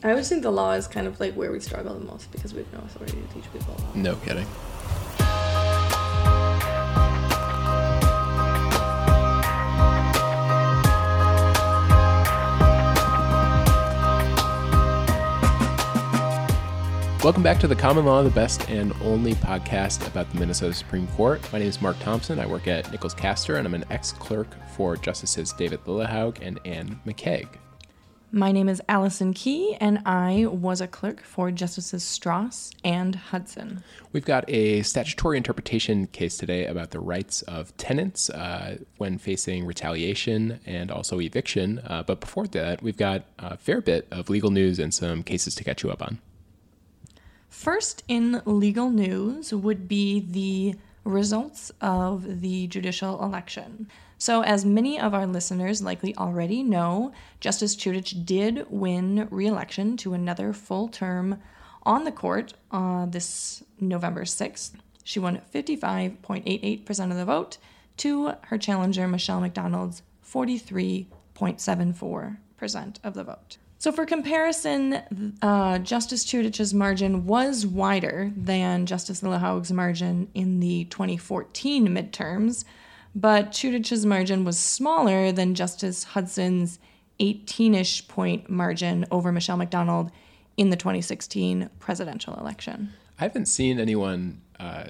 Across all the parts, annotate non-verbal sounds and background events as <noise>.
I always think the law is kind of like where we struggle the most because we have no authority to teach people law. No kidding. Welcome back to the Common Law, the best and only podcast about the Minnesota Supreme Court. My name is Mark Thompson. I work at Nichols Kaster, and I'm an ex clerk for Justices David Lillehaug and Anne McKeig. My name is Allison Key, and I was a clerk for Justices Stras and Hudson. We've got a statutory interpretation case today about the rights of tenants uh, when facing retaliation and also eviction. Uh, but before that, we've got a fair bit of legal news and some cases to catch you up on. First in legal news would be the results of the judicial election. So, as many of our listeners likely already know, Justice Chutich did win re election to another full term on the court uh, this November 6th. She won 55.88% of the vote to her challenger, Michelle MacDonald's 43.74% of the vote. So, for comparison, uh, Justice Chutich's margin was wider than Justice Lillehaug's margin in the 2014 midterms, but Chutich's margin was smaller than Justice Hudson's 18 ish point margin over Michelle MacDonald in the 2016 presidential election. I haven't seen anyone uh,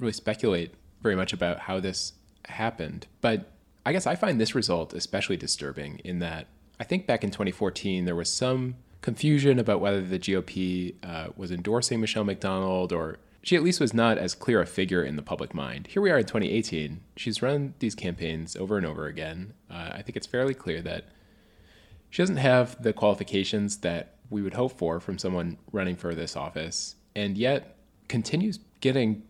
really speculate very much about how this happened, but I guess I find this result especially disturbing in that I think back in 2014, there was some confusion about whether the GOP uh, was endorsing Michelle MacDonald or she at least was not as clear a figure in the public mind. Here we are in 2018. She's run these campaigns over and over again. Uh, I think it's fairly clear that she doesn't have the qualifications that we would hope for from someone running for this office, and yet continues getting,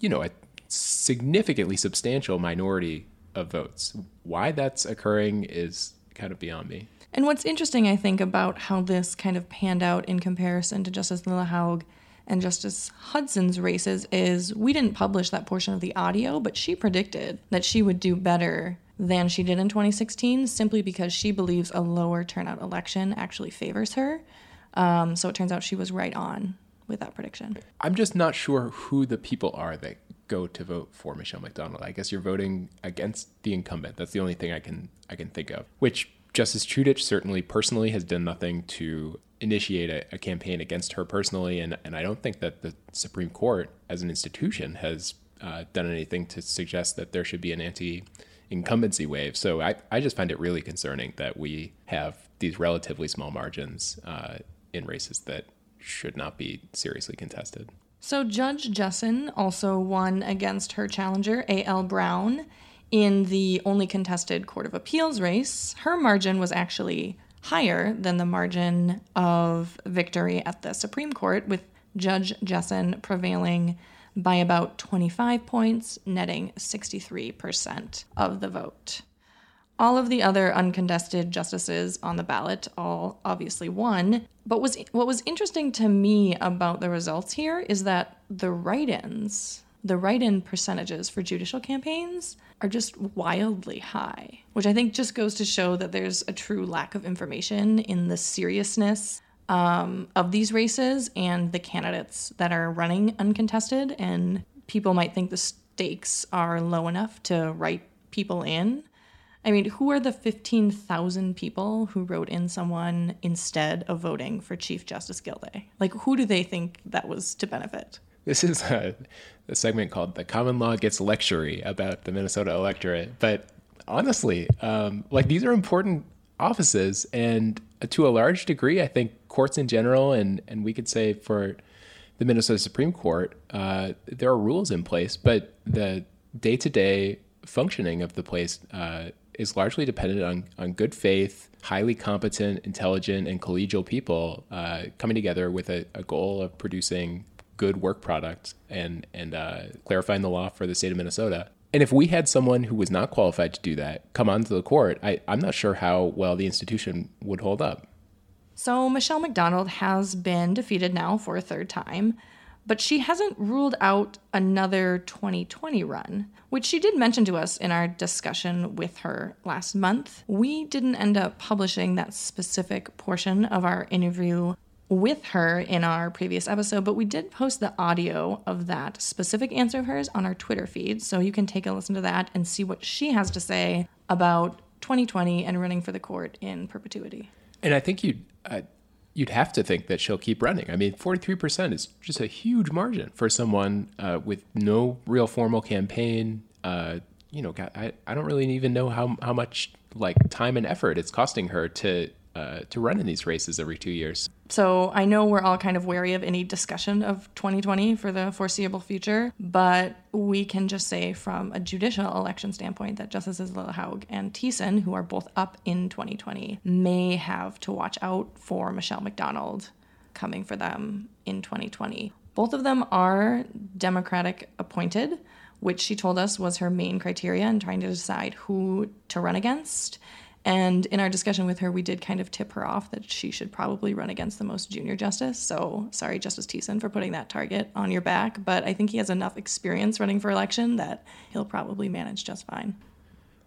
you know, a significantly substantial minority of votes. Why that's occurring is kind of beyond me. And what's interesting, I think, about how this kind of panned out in comparison to Justice Lillehaug and Justice Hudson's races is we didn't publish that portion of the audio, but she predicted that she would do better than she did in 2016 simply because she believes a lower turnout election actually favors her. Um, so it turns out she was right on with that prediction. I'm just not sure who the people are that go to vote for Michelle MacDonald. I guess you're voting against the incumbent. That's the only thing I can I can think of. Which Justice Chutich certainly personally has done nothing to initiate a, a, campaign against her personally, and and I don't think that the Supreme Court as an institution has uh, done anything to suggest that there should be an anti incumbency wave. So I, I just find it really concerning that we have these relatively small margins uh, in races that should not be seriously contested. So Judge Jesson also won against her challenger, A.L. Brown, in the only contested Court of Appeals race. Her margin was actually higher than the margin of victory at the Supreme Court, with Judge Jesson prevailing by about 25 points, netting 63% of the vote. All of the other uncontested justices on the ballot all obviously won. But was what was interesting to me about the results here is that the write-ins, the write-in percentages for judicial campaigns are just wildly high, which I think just goes to show that there's a true lack of information in the seriousness um, of these races and the candidates that are running uncontested. And people might think the stakes are low enough to write people in. I mean, who are the 15,000 people who wrote in someone instead of voting for Chief Justice Gildea? Like, who do they think that was to benefit? This is a, a segment called The Common Law Gets Lectury about the Minnesota electorate. But honestly, um, like, these are important offices. And to a large degree, I think courts in general, and, and we could say for the Minnesota Supreme Court, uh, there are rules in place, but the day to day functioning of the place uh, is largely dependent on, on good faith, highly competent, intelligent, and collegial people uh, coming together with a, a, goal of producing good work product and and uh, clarifying the law for the state of Minnesota. And if we had someone who was not qualified to do that come onto the court, I, I'm not sure how well the institution would hold up. So Michelle MacDonald has been defeated now for a third time, but she hasn't ruled out another 2020 run, which she did mention to us in our discussion with her last month. We didn't end up publishing that specific portion of our interview with her in our previous episode, but we did post the audio of that specific answer of hers on our Twitter feed. So you can take a listen to that and see what she has to say about 2020 and running for the court in perpetuity. And I think you'd, uh, you'd have to think that she'll keep running. I mean, 43% is just a huge margin for someone uh, with no real formal campaign. Uh, you know, I, I don't really even know how, how much like time and effort it's costing her to uh, to run in these races every two years. So I know we're all kind of wary of any discussion of 2020 for the foreseeable future, but we can just say from a judicial election standpoint that Justices Lillehaug and Thissen, who are both up in 2020, may have to watch out for Michelle MacDonald coming for them in 2020. Both of them are Democratic appointed, which she told us was her main criteria in trying to decide who to run against. And in our discussion with her, we did kind of tip her off that she should probably run against the most junior justice. So sorry, Justice Thissen, for putting that target on your back. But I think he has enough experience running for election that he'll probably manage just fine.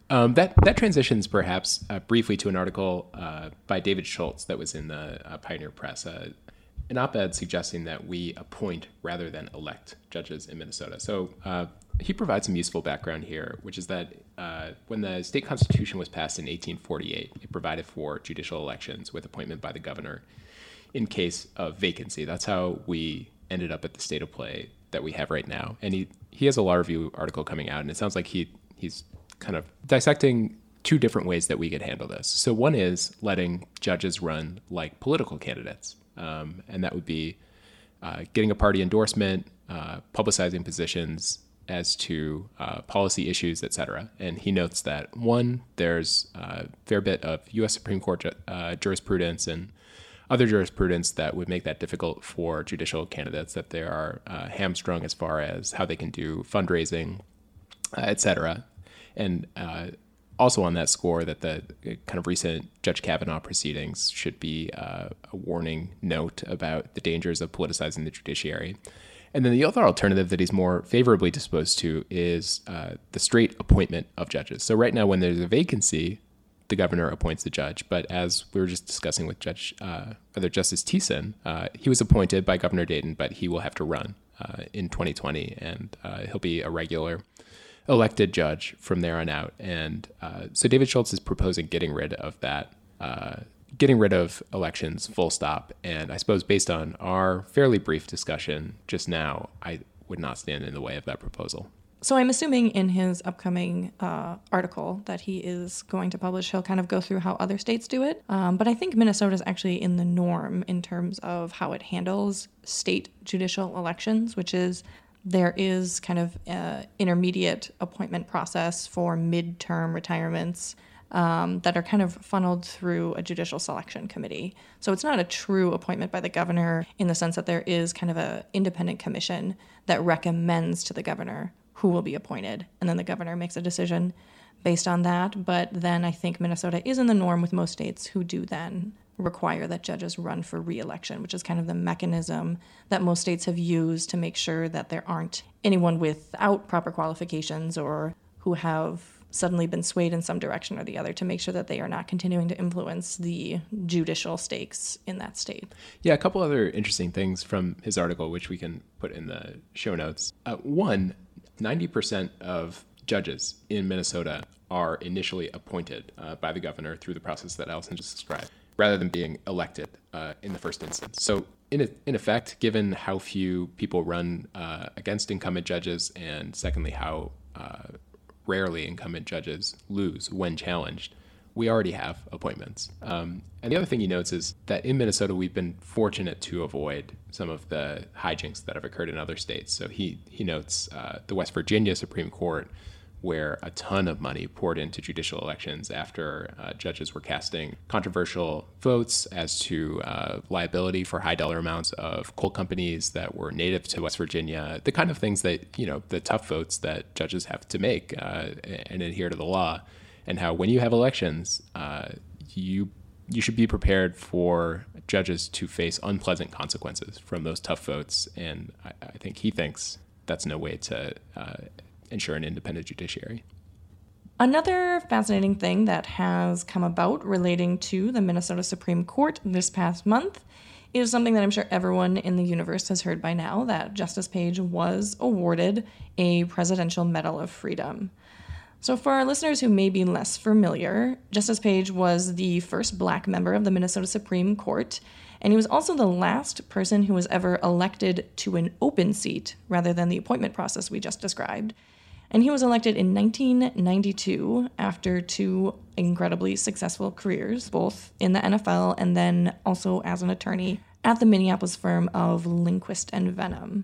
Um, that that transitions perhaps uh, briefly to an article uh, by David Schultz that was in the uh, Pioneer Press, uh, an op-ed suggesting that we appoint rather than elect judges in Minnesota. So uh, he provides some useful background here, which is that uh, when the state constitution was passed in 1848, it provided for judicial elections with appointment by the governor in case of vacancy. That's how we ended up at the state of play that we have right now. And he, he has a law review article coming out, and it sounds like he he's kind of dissecting two different ways that we could handle this. So one is letting judges run like political candidates, um, and that would be uh, getting a party endorsement, uh, publicizing positions, as to uh, policy issues, et cetera. And he notes that one, there's a fair bit of U.S. Supreme Court ju- uh, jurisprudence and other jurisprudence that would make that difficult for judicial candidates, that they are uh, hamstrung as far as how they can do fundraising, uh, et cetera. And uh, also on that score, that the kind of recent Judge Kavanaugh proceedings should be uh, a warning note about the dangers of politicizing the judiciary. And then the other alternative that he's more favorably disposed to is uh, the straight appointment of judges. So right now, when there's a vacancy, the governor appoints the judge. But as we were just discussing with Judge, uh, other Justice Thissen, uh, he was appointed by Governor Dayton, but he will have to run uh, in 2020, and uh, he'll be a regular elected judge from there on out. And uh, so David Schultz is proposing getting rid of that uh, getting rid of elections full stop. And I suppose based on our fairly brief discussion just now, I would not stand in the way of that proposal. So I'm assuming in his upcoming uh, article that he is going to publish, he'll kind of go through how other states do it. Um, but I think Minnesota is actually in the norm in terms of how it handles state judicial elections, which is there is kind of an intermediate appointment process for midterm retirements um, that are kind of funneled through a judicial selection committee. So it's not a true appointment by the governor in the sense that there is kind of an independent commission that recommends to the governor who will be appointed, and then the governor makes a decision based on that. But then I think Minnesota is in the norm with most states who do then require that judges run for reelection, which is kind of the mechanism that most states have used to make sure that there aren't anyone without proper qualifications or who have suddenly been swayed in some direction or the other to make sure that they are not continuing to influence the judicial stakes in that state. Yeah, a couple other interesting things from his article, which we can put in the show notes. Uh, one, 90% of judges in Minnesota are initially appointed uh, by the governor through the process that Allison just described, rather than being elected uh, in the first instance. So, in, in effect, given how few people run uh, against incumbent judges, and secondly, how uh, rarely incumbent judges lose when challenged, we already have appointments. Um, and the other thing he notes is that in Minnesota, we've been fortunate to avoid some of the hijinks that have occurred in other states. So he, he notes uh, the West Virginia Supreme Court where a ton of money poured into judicial elections after uh, judges were casting controversial votes as to uh, liability for high dollar amounts of coal companies that were native to West Virginia, the kind of things that, you know, the tough votes that judges have to make uh, and adhere to the law, and how when you have elections, uh, you you should be prepared for judges to face unpleasant consequences from those tough votes. And I, I think he thinks that's no way to uh, ensure an independent judiciary. Another fascinating thing that has come about relating to the Minnesota Supreme Court this past month is something that I'm sure everyone in the universe has heard by now that Justice Page was awarded a Presidential Medal of Freedom. So, for our listeners who may be less familiar, Justice Page was the first black member of the Minnesota Supreme Court, and he was also the last person who was ever elected to an open seat rather than the appointment process we just described. And he was elected in 1992 after two incredibly successful careers, both in the NFL and then also as an attorney at the Minneapolis firm of Lindquist and Vennum.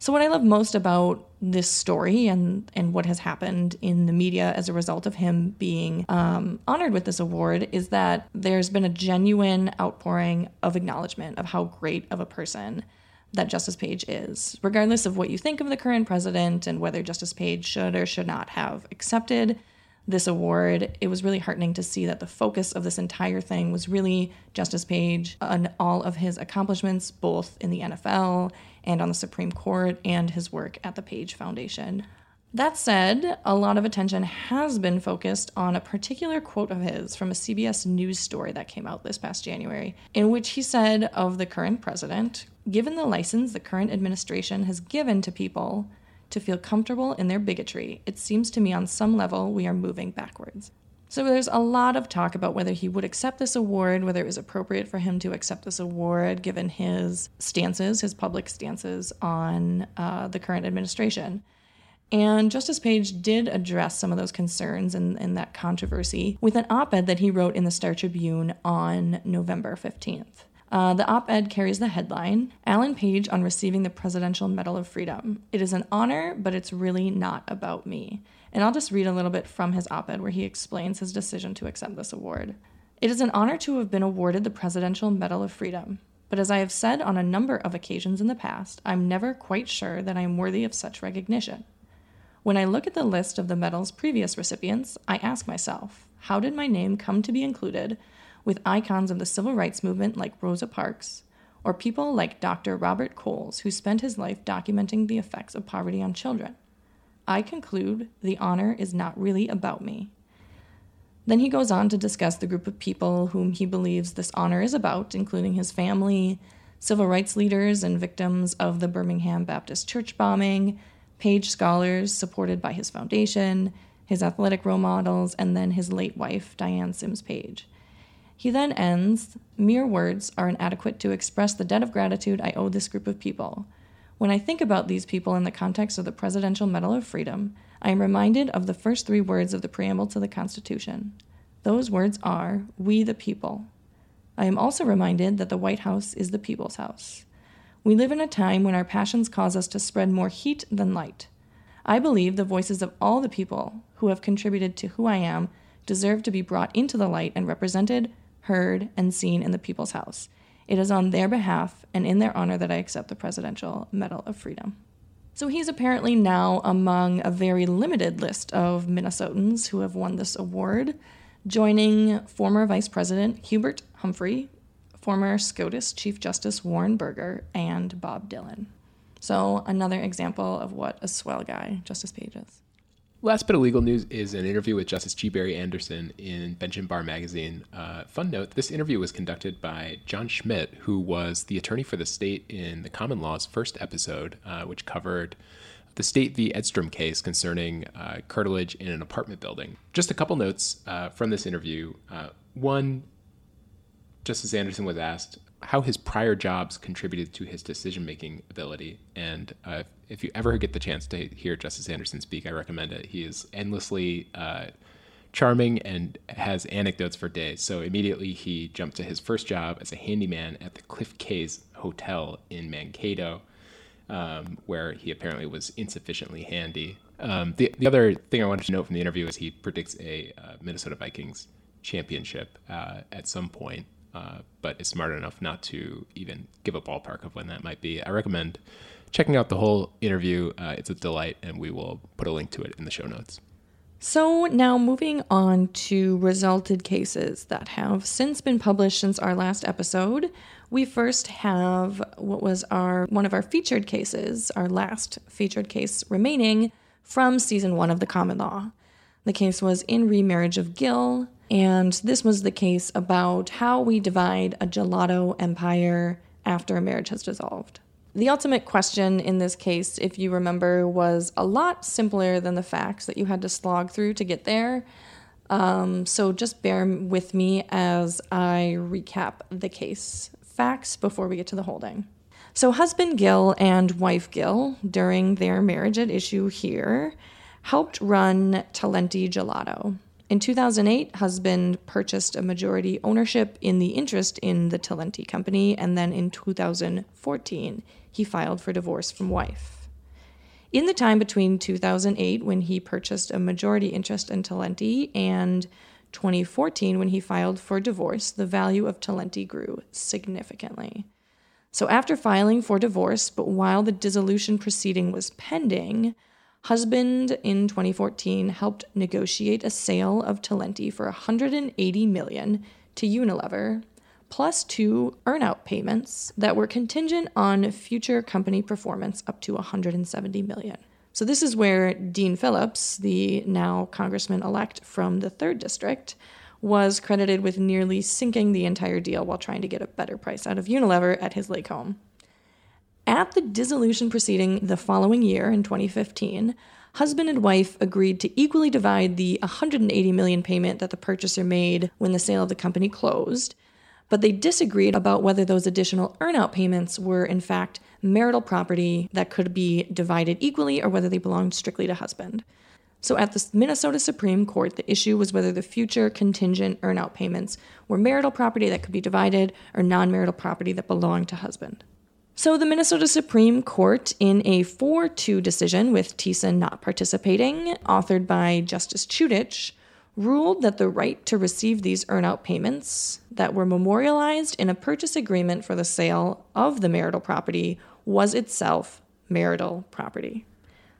So, what I love most about this story and, and what has happened in the media as a result of him being um, honored with this award is that there's been a genuine outpouring of acknowledgement of how great of a person that Justice Page is. Regardless of what you think of the current president and whether Justice Page should or should not have accepted this award, it was really heartening to see that the focus of this entire thing was really Justice Page and all of his accomplishments, both in the NFL and on the Supreme Court, and his work at the Page Foundation. That said, a lot of attention has been focused on a particular quote of his from a CBS News story that came out this past January, in which he said of the current president Given the license the current administration has given to people to feel comfortable in their bigotry, it seems to me on some level we are moving backwards. So there's a lot of talk about whether he would accept this award, whether it was appropriate for him to accept this award given his stances, his public stances on uh, the current administration. And Justice Page did address some of those concerns and, and that controversy with an op ed that he wrote in the Star Tribune on November 15th. Uh, the op ed carries the headline Alan Page on receiving the Presidential Medal of Freedom. It is an honor, but it's really not about me. And I'll just read a little bit from his op ed where he explains his decision to accept this award. It is an honor to have been awarded the Presidential Medal of Freedom. But as I have said on a number of occasions in the past, I'm never quite sure that I am worthy of such recognition. When I look at the list of the medal's previous recipients, I ask myself, how did my name come to be included with icons of the civil rights movement like Rosa Parks, or people like Dr. Robert Coles, who spent his life documenting the effects of poverty on children. I conclude the honor is not really about me. Then he goes on to discuss the group of people whom he believes this honor is about, including his family, civil rights leaders and victims of the Birmingham Baptist church bombing, Page scholars supported by his foundation, his athletic role models, and then his late wife, Diane Sims Page. He then ends Mere words are inadequate to express the debt of gratitude I owe this group of people. When I think about these people in the context of the Presidential Medal of Freedom, I am reminded of the first three words of the preamble to the Constitution. Those words are, We the people. I am also reminded that the White House is the people's house. We live in a time when our passions cause us to spread more heat than light. I believe the voices of all the people who have contributed to who I am deserve to be brought into the light and represented, heard, and seen in the people's house. It is on their behalf and in their honor that I accept the Presidential Medal of Freedom. So he's apparently now among a very limited list of Minnesotans who have won this award, joining former Vice President Hubert Humphrey, former SCOTUS Chief Justice Warren Burger, and Bob Dylan. So another example of what a swell guy Justice Page is. Last bit of legal news is an interview with Justice G. Barry Anderson in Bench and Bar magazine. Uh, fun note this interview was conducted by Jon Schmidt, who was the attorney for the state in the common law's first episode, uh, which covered the State v. Edstrom case concerning uh, curtilage in an apartment building. Just a couple notes uh, from this interview. Uh, one, Justice Anderson was asked how his prior jobs contributed to his decision making ability. And uh, if you ever get the chance to hear Justice Anderson speak, I recommend it. He is endlessly uh, charming and has anecdotes for days. So immediately he jumped to his first job as a handyman at the Cliff K's Hotel in Mankato, um, where he apparently was insufficiently handy. Um, the, the other thing I wanted to note from the interview is he predicts a uh, Minnesota Vikings championship uh, at some point uh, but is smart enough not to even give a ballpark of when that might be. I recommend checking out the whole interview. Uh, it's a delight, and we will put a link to it in the show notes. So, now moving on to resulted cases that have since been published since our last episode. We first have what was our one of our featured cases, our last featured case remaining from season 1 of the common law. The case was in re Marriage of Gill, and this was the case about how we divide a gelato empire after a marriage has dissolved. The ultimate question in this case, if you remember, was a lot simpler than the facts that you had to slog through to get there. Um, so just bear with me as I recap the case facts before we get to the holding. So, husband Gill and wife Gill, during their marriage at issue here, helped run Talenti Gelato. In 2008, husband purchased a majority ownership in the interest in the Talenti company, and then in 2014, he filed for divorce from wife. In the time between 2008, when he purchased a majority interest in Talenti, and 2014, when he filed for divorce, the value of Talenti grew significantly. So, after filing for divorce, but while the dissolution proceeding was pending, husband in 2014 helped negotiate a sale of Talenti for 180 million to Unilever plus two earnout payments that were contingent on future company performance up to 170 million. So this is where Dean Phillips, the now congressman elect from the 3rd district, was credited with nearly sinking the entire deal while trying to get a better price out of Unilever at his lake home. At the dissolution proceeding the following year in 2015, husband and wife agreed to equally divide the 180 million payment that the purchaser made when the sale of the company closed but they disagreed about whether those additional earnout payments were, in fact, marital property that could be divided equally or whether they belonged strictly to husband. So at the Minnesota Supreme Court, the issue was whether the future contingent earnout payments were marital property that could be divided or non marital property that belonged to husband. So the Minnesota Supreme Court, in a 4 2 decision with Thissen not participating, authored by Justice Chutich, ruled that the right to receive these earnout payments that were memorialized in a purchase agreement for the sale of the marital property was itself marital property.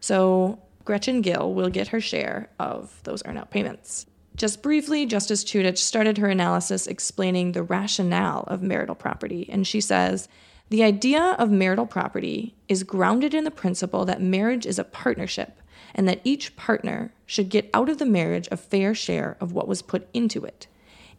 So Gretchen Gill will get her share of those earnout payments. Just briefly, Justice Chutich started her analysis explaining the rationale of marital property, and she says, the idea of marital property is grounded in the principle that marriage is a partnership and that each partner should get out of the marriage a fair share of what was put into it.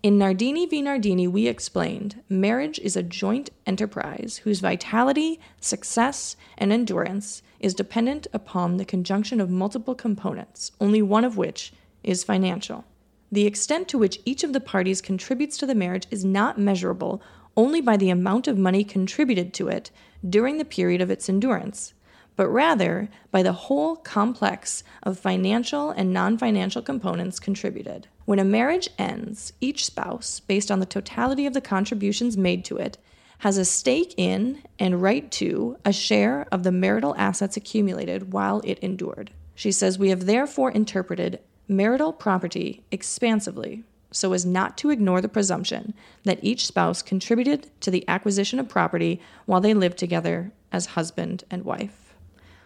In Nardini v. Nardini, we explained marriage is a joint enterprise whose vitality, success, and endurance is dependent upon the conjunction of multiple components, only one of which is financial. The extent to which each of the parties contributes to the marriage is not measurable only by the amount of money contributed to it during the period of its endurance, but rather by the whole complex of financial and non financial components contributed. When a marriage ends, each spouse, based on the totality of the contributions made to it, has a stake in and right to a share of the marital assets accumulated while it endured. She says, We have therefore interpreted marital property expansively so as not to ignore the presumption that each spouse contributed to the acquisition of property while they lived together as husband and wife.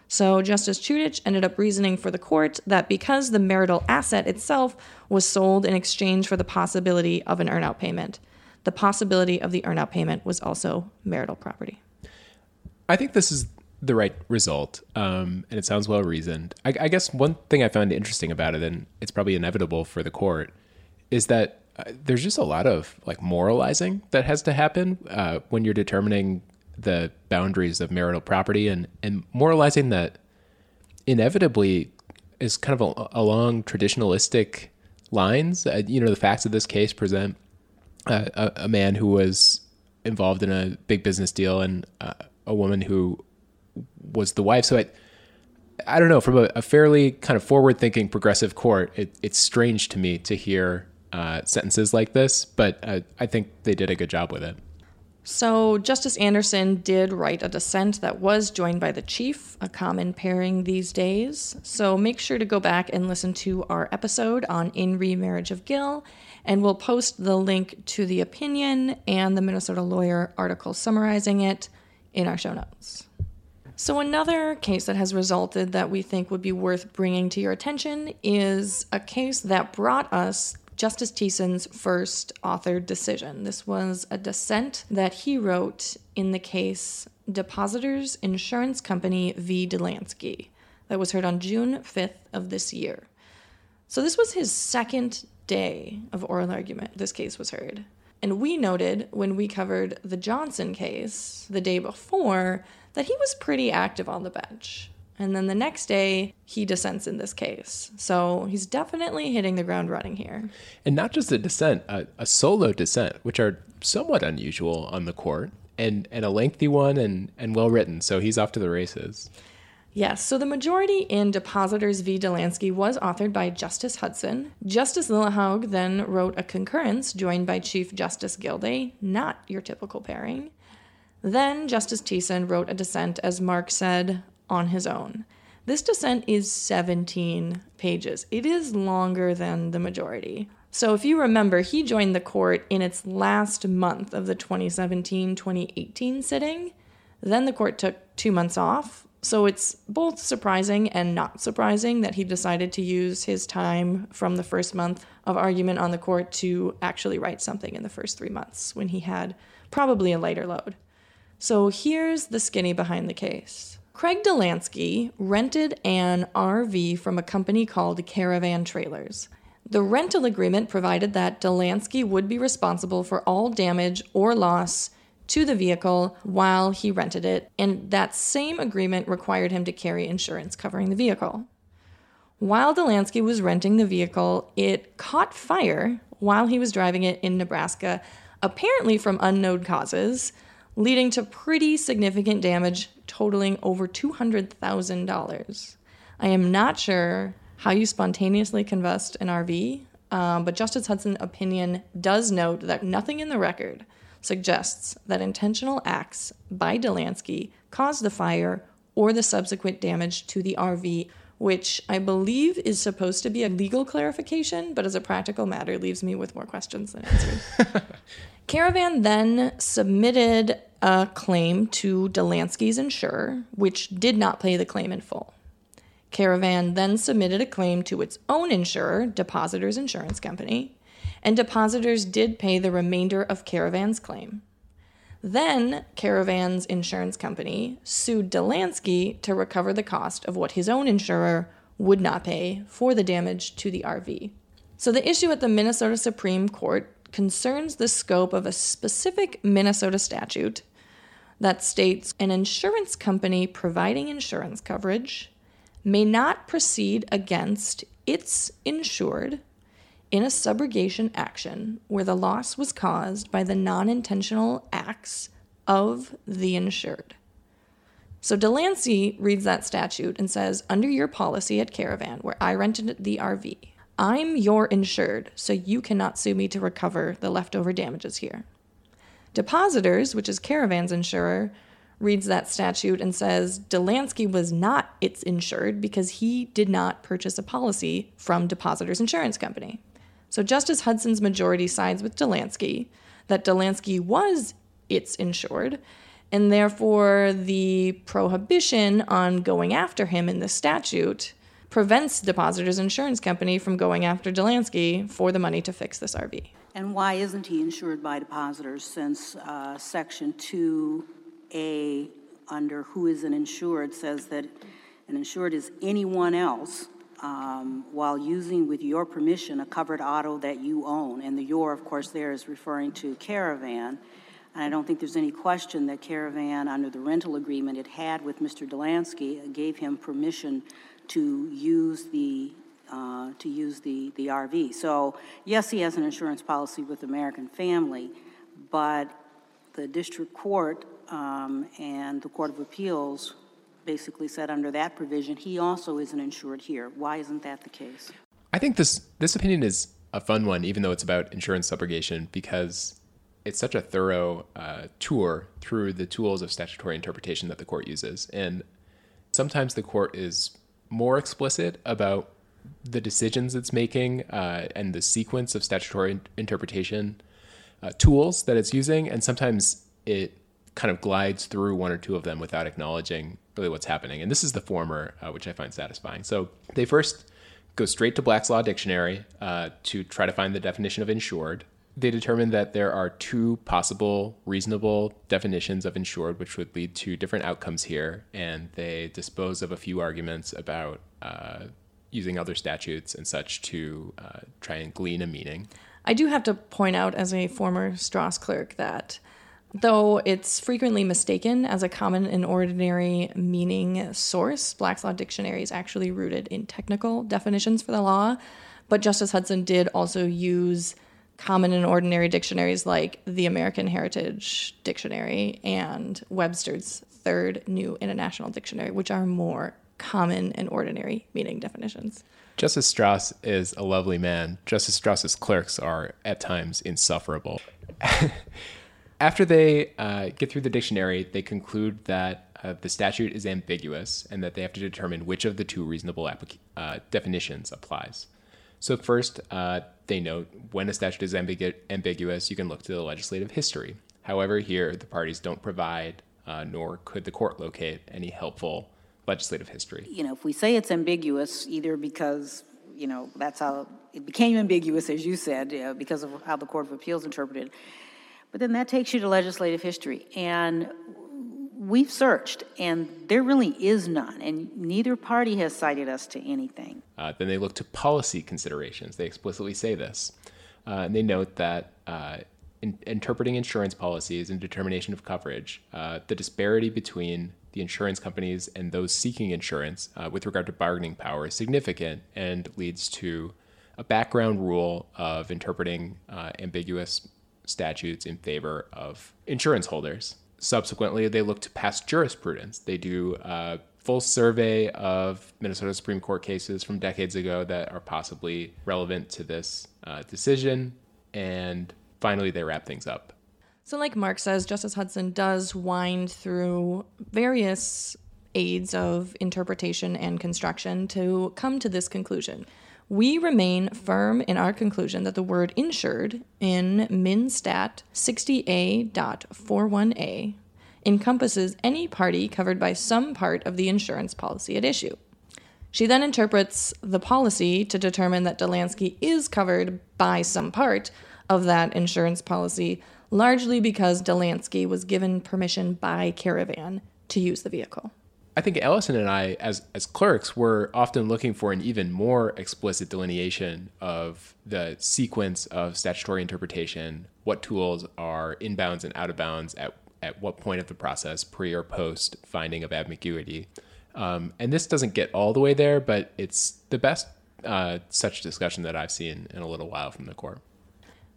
So Justice Chutich ended up reasoning for the court that because the marital asset itself was sold in exchange for the possibility of an earnout payment, the possibility of the earnout payment was also marital property. I think this is the right result, um, and it sounds well reasoned. I, I, guess one thing I found interesting about it, and it's probably inevitable for the court, is that uh, there's just a lot of like moralizing that has to happen uh, when you're determining the boundaries of marital property and, and moralizing that inevitably is kind of a, along traditionalistic lines. Uh, you know, the facts of this case present uh, a, a, man who was involved in a big business deal and uh, a woman who was the wife. So I, I don't know, from a, a fairly kind of forward thinking progressive court, it, it's strange to me to hear uh, sentences like this, but uh, I think they did a good job with it. So, Justice Anderson did write a dissent that was joined by the Chief, a common pairing these days. So, make sure to go back and listen to our episode on In re Marriage of Gill, and we'll post the link to the opinion and the Minnesota Lawyer article summarizing it in our show notes. So, another case that has resulted that we think would be worth bringing to your attention is a case that brought us Justice Thissen's first authored decision. This was a dissent that he wrote in the case Depositors Insurance Company v. Dollansky that was heard on June 5th of this year. So, this was his second day of oral argument this case was heard. And we noted when we covered the Johnson case the day before that he was pretty active on the bench. And then the next day, he dissents in this case. So he's definitely hitting the ground running here. And not just a dissent, a, a solo dissent, which are somewhat unusual on the court, and, and a lengthy one and, and well written. So he's off to the races. Yes, so the majority in Depositors v. Dollansky was authored by Justice Hudson. Justice Lillehaug then wrote a concurrence joined by Chief Justice Gildea, not your typical pairing. Then Justice Thissen wrote a dissent, as Mark said, on his own. This dissent is 17 pages. It is longer than the majority. So, if you remember, he joined the court in its last month of the 2017 2018 sitting. Then the court took two months off. So, it's both surprising and not surprising that he decided to use his time from the first month of argument on the court to actually write something in the first three months when he had probably a lighter load. So here's the skinny behind the case. Craig Dollansky rented an RV from a company called Caravan Trailers. The rental agreement provided that Dollansky would be responsible for all damage or loss to the vehicle while he rented it, and that same agreement required him to carry insurance covering the vehicle. While Dollansky was renting the vehicle, it caught fire while he was driving it in Nebraska, apparently from unknown causes leading to pretty significant damage totaling over $200,000. I am not sure how you spontaneously combust an RV, um, but Justice Hudson's opinion does note that nothing in the record suggests that intentional acts by Dollansky caused the fire or the subsequent damage to the RV, which I believe is supposed to be a legal clarification, but as a practical matter leaves me with more questions than answers. <laughs> Caravan then submitted a claim to Dollansky's insurer, which did not pay the claim in full. Caravan then submitted a claim to its own insurer, Depositors Insurance Company, and Depositors did pay the remainder of Caravan's claim. Then, Caravan's insurance company sued Dollansky to recover the cost of what his own insurer would not pay for the damage to the RV. So, the issue at the Minnesota Supreme Court concerns the scope of a specific Minnesota statute that states an insurance company providing insurance coverage may not proceed against its insured in a subrogation action where the loss was caused by the non intentional acts of the insured. So Dollansky reads that statute and says, under your policy at Caravan, where I rented the RV, I'm your insured, so you cannot sue me to recover the leftover damages here. Depositors, which is Caravan's insurer, reads that statute and says Dollansky was not its insured because he did not purchase a policy from Depositors Insurance Company. So Justice Hudson's majority sides with Dollansky that Dollansky was its insured, and therefore the prohibition on going after him in the statute prevents Depositors Insurance Company from going after Dollansky for the money to fix this RV. And why isn't he insured by depositors since uh, Section 2A under who is an insured says that an insured is anyone else um, while using with your permission a covered auto that you own. And the your, of course, there is referring to Caravan. And I don't think there's any question that Caravan, under the rental agreement it had with Mr. Dollansky, gave him permission to use the, uh, to use the, the RV. So, yes, he has an insurance policy with American Family, but the district court um, and the Court of Appeals basically said under that provision, he also isn't insured here. Why isn't that the case? I think this this opinion is a fun one, even though it's about insurance subrogation, because it's such a thorough uh, tour through the tools of statutory interpretation that the court uses, and sometimes the court is more explicit about the decisions it's making uh, and the sequence of statutory interpretation uh, tools that it's using, and sometimes it kind of glides through one or two of them without acknowledging really what's happening. And this is the former, uh, which I find satisfying. So they first go straight to Black's Law Dictionary uh, to try to find the definition of insured. They determine that there are two possible reasonable definitions of insured, which would lead to different outcomes here. And they dispose of a few arguments about uh, using other statutes and such to uh, try and glean a meaning. I do have to point out, as a former Stras clerk, that though it's frequently mistaken as a common and ordinary meaning source, Black's Law Dictionary is actually rooted in technical definitions for the law. But Justice Hudson did also use common and ordinary dictionaries like the American Heritage Dictionary and Webster's Third New International Dictionary, which are more common and ordinary meaning definitions. Justice Stras is a lovely man. Justice Stras's clerks are at times insufferable. <laughs> After they uh, get through the dictionary, they conclude that uh, the statute is ambiguous and that they have to determine which of the two reasonable applica- uh, definitions applies. So, first, uh, they note when a statute is ambigu- ambiguous, you can look to the legislative history. However, here the parties don't provide, uh, nor could the court locate, any helpful legislative history. You know, if we say it's ambiguous, either because, you know, that's how it became ambiguous, as you said, because of how the Court of Appeals interpreted but then that takes you to legislative history. And we've searched, and there really is none, and neither party has cited us to anything. Uh, then they look to policy considerations. They explicitly say this. Uh, and they note that uh, in interpreting insurance policies and determination of coverage, uh, the disparity between the insurance companies and those seeking insurance uh, with regard to bargaining power is significant and leads to a background rule of interpreting uh, ambiguous statutes in favor of insurance holders. Subsequently, they look to past jurisprudence. They do a full survey of Minnesota Supreme Court cases from decades ago that are possibly relevant to this uh, decision. And finally, they wrap things up. So, like Mark says, Justice Hudson does wind through various aids of interpretation and construction to come to this conclusion. We remain firm in our conclusion that the word insured in MnStat 60A.41a encompasses any party covered by some part of the insurance policy at issue. She then interprets the policy to determine that Dollansky is covered by some part of that insurance policy, largely because Dollansky was given permission by Caravan to use the vehicle. I think Allison and I, as as clerks, were often looking for an even more explicit delineation of the sequence of statutory interpretation, what tools are inbounds and out of bounds at at what point of the process, pre or post finding of ambiguity. Um, and this doesn't get all the way there, but it's the best uh, such discussion that I've seen in a little while from the court.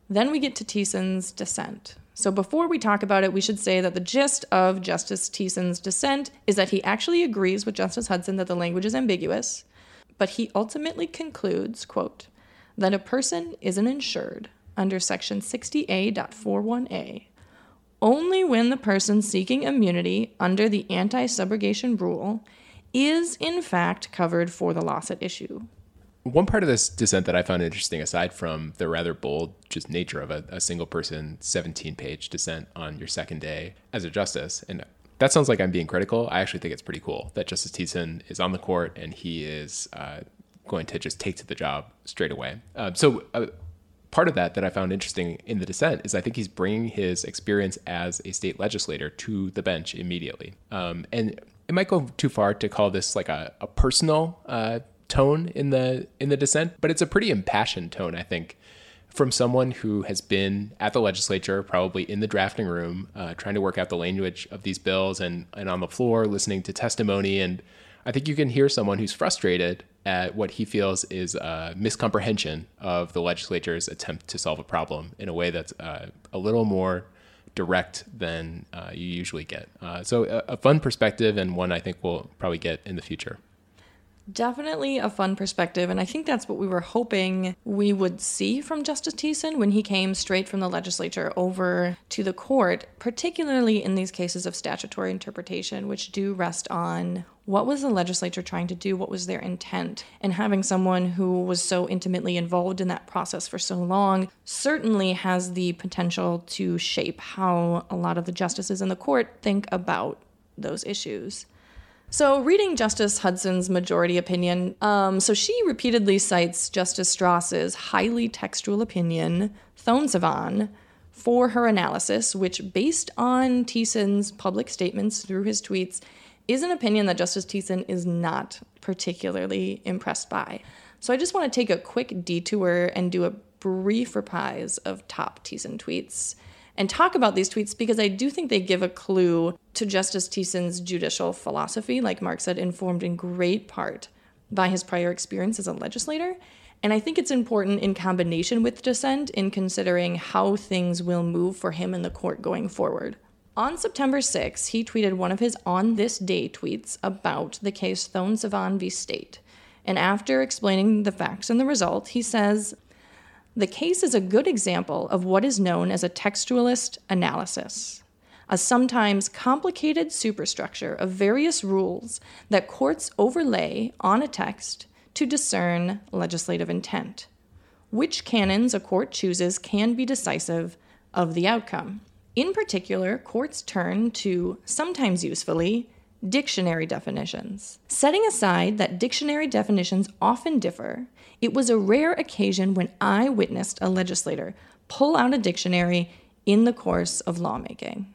Then we get to Thissen's dissent. So before we talk about it, we should say that the gist of Justice Thissen's dissent is that he actually agrees with Justice Hudson that the language is ambiguous, but he ultimately concludes, quote, that a person is an insured under section 60A.41a only when the person seeking immunity under the anti-subrogation rule is in fact covered for the loss at issue. One part of this dissent that I found interesting, aside from the rather bold just nature of a, a single person 17 page dissent on your second day as a justice, and that sounds like I'm being critical. I actually think it's pretty cool that Justice Thissen is on the court and he is uh, going to just take to the job straight away. Uh, so, uh, part of that that I found interesting in the dissent is I think he's bringing his experience as a state legislator to the bench immediately. Um, and it might go too far to call this like a, a personal uh, tone in the in the dissent, but it's a pretty impassioned tone, I think, from someone who has been at the legislature, probably in the drafting room, uh, trying to work out the language of these bills, and and on the floor listening to testimony. And I think you can hear someone who's frustrated at what he feels is a miscomprehension of the legislature's attempt to solve a problem in a way that's uh, a little more direct than uh, you usually get. Uh, so a, a fun perspective and one I think we'll probably get in the future. Definitely a fun perspective, and I think that's what we were hoping we would see from Justice Thissen when he came straight from the legislature over to the court, particularly in these cases of statutory interpretation, which do rest on what was the legislature trying to do, what was their intent, and having someone who was so intimately involved in that process for so long certainly has the potential to shape how a lot of the justices in the court think about those issues. So, reading Justice Hudson's majority opinion, um, so she repeatedly cites Justice Stras's highly textual opinion, Thonesavanh for her analysis, which, based on Thissen's public statements through his tweets, is an opinion that Justice Thissen is not particularly impressed by. So, I just want to take a quick detour and do a brief reprise of top Thissen tweets and talk about these tweets because I do think they give a clue to Justice Thissen's judicial philosophy, like Mark said, informed in great part by his prior experience as a legislator. And I think it's important in combination with dissent in considering how things will move for him in the court going forward. On September 6, he tweeted one of his on this day tweets about the case Thonesavanh v. State. And after explaining the facts and the result, he says, the case is a good example of what is known as a textualist analysis, a sometimes complicated superstructure of various rules that courts overlay on a text to discern legislative intent. Which canons a court chooses can be decisive of the outcome. In particular, courts turn to, sometimes usefully, dictionary definitions. Setting aside that dictionary definitions often differ, it was a rare occasion when I witnessed a legislator pull out a dictionary in the course of lawmaking.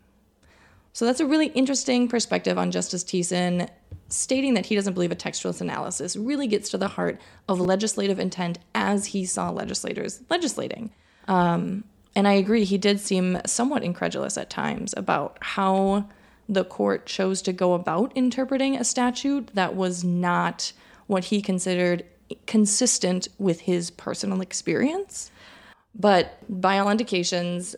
So that's a really interesting perspective on Justice Thissen, stating that he doesn't believe a textualist analysis really gets to the heart of legislative intent as he saw legislators legislating. Um, and I agree, he did seem somewhat incredulous at times about how the court chose to go about interpreting a statute that was not what he considered consistent with his personal experience. But by all indications,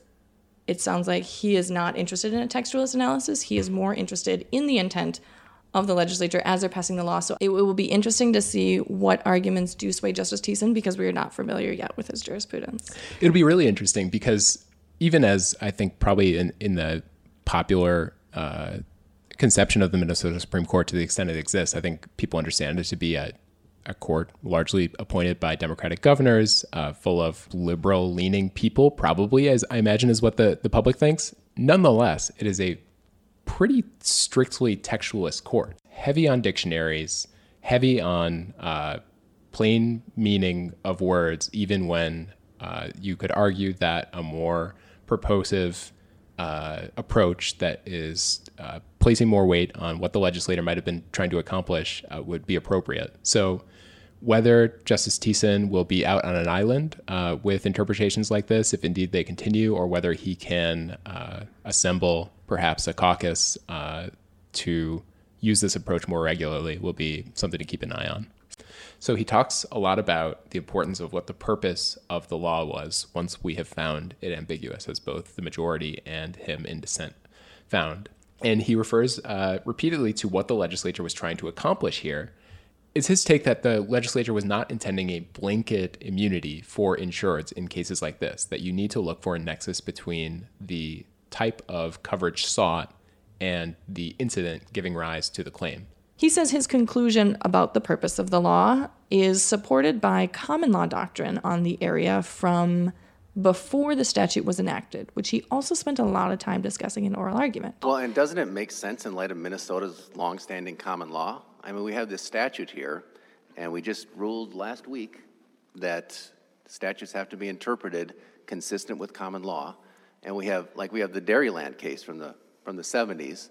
it sounds like he is not interested in a textualist analysis. He is more interested in the intent of the legislature as they're passing the law. So it, will be interesting to see what arguments do sway Justice Thissen because we are not familiar yet with his jurisprudence. It'll be really interesting because even as I think probably in, in the popular uh, conception of the Minnesota Supreme Court to the extent it exists, I think people understand it to be a a court largely appointed by Democratic governors, uh, full of liberal leaning people, probably, as I imagine is what the, the public thinks. Nonetheless, it is a pretty strictly textualist court, heavy on dictionaries, heavy on uh, plain meaning of words, even when uh, you could argue that a more purposive uh, approach that is uh, placing more weight on what the legislator might have been trying to accomplish uh, would be appropriate. So whether Justice Thissen will be out on an island uh, with interpretations like this, if indeed they continue, or whether he can uh, assemble perhaps a caucus uh, to use this approach more regularly, will be something to keep an eye on. So he talks a lot about the importance of what the purpose of the law was once we have found it ambiguous, as both the majority and him in dissent found. And he refers uh, repeatedly to what the legislature was trying to accomplish here it's his take that the legislature was not intending a blanket immunity for insureds in cases like this, that you need to look for a nexus between the type of coverage sought and the incident giving rise to the claim. He says his conclusion about the purpose of the law is supported by common law doctrine on the area from before the statute was enacted, which he also spent a lot of time discussing in oral argument. Well, and doesn't it make sense in light of Minnesota's longstanding common law? I mean, we have this statute here, and we just ruled last week that statutes have to be interpreted consistent with common law. And we have, like, we have the Dairyland case from the, from the 70s,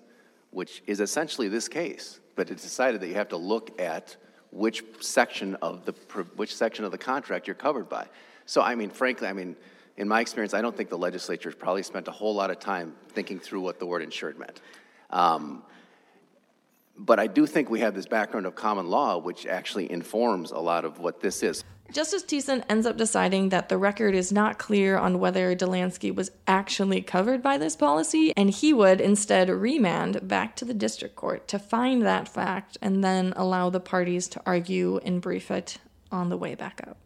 which is essentially this case, but it's decided that you have to look at which section of the, which section of the contract you're covered by. So, I mean, frankly, I mean, in my experience, I don't think the legislature probably spent a whole lot of time thinking through what the word insured meant. Um, but I do think we have this background of common law, which actually informs a lot of what this is. Justice Thissen ends up deciding that the record is not clear on whether Dollansky was actually covered by this policy, and he would instead remand back to the district court to find that fact and then allow the parties to argue and brief it on the way back up.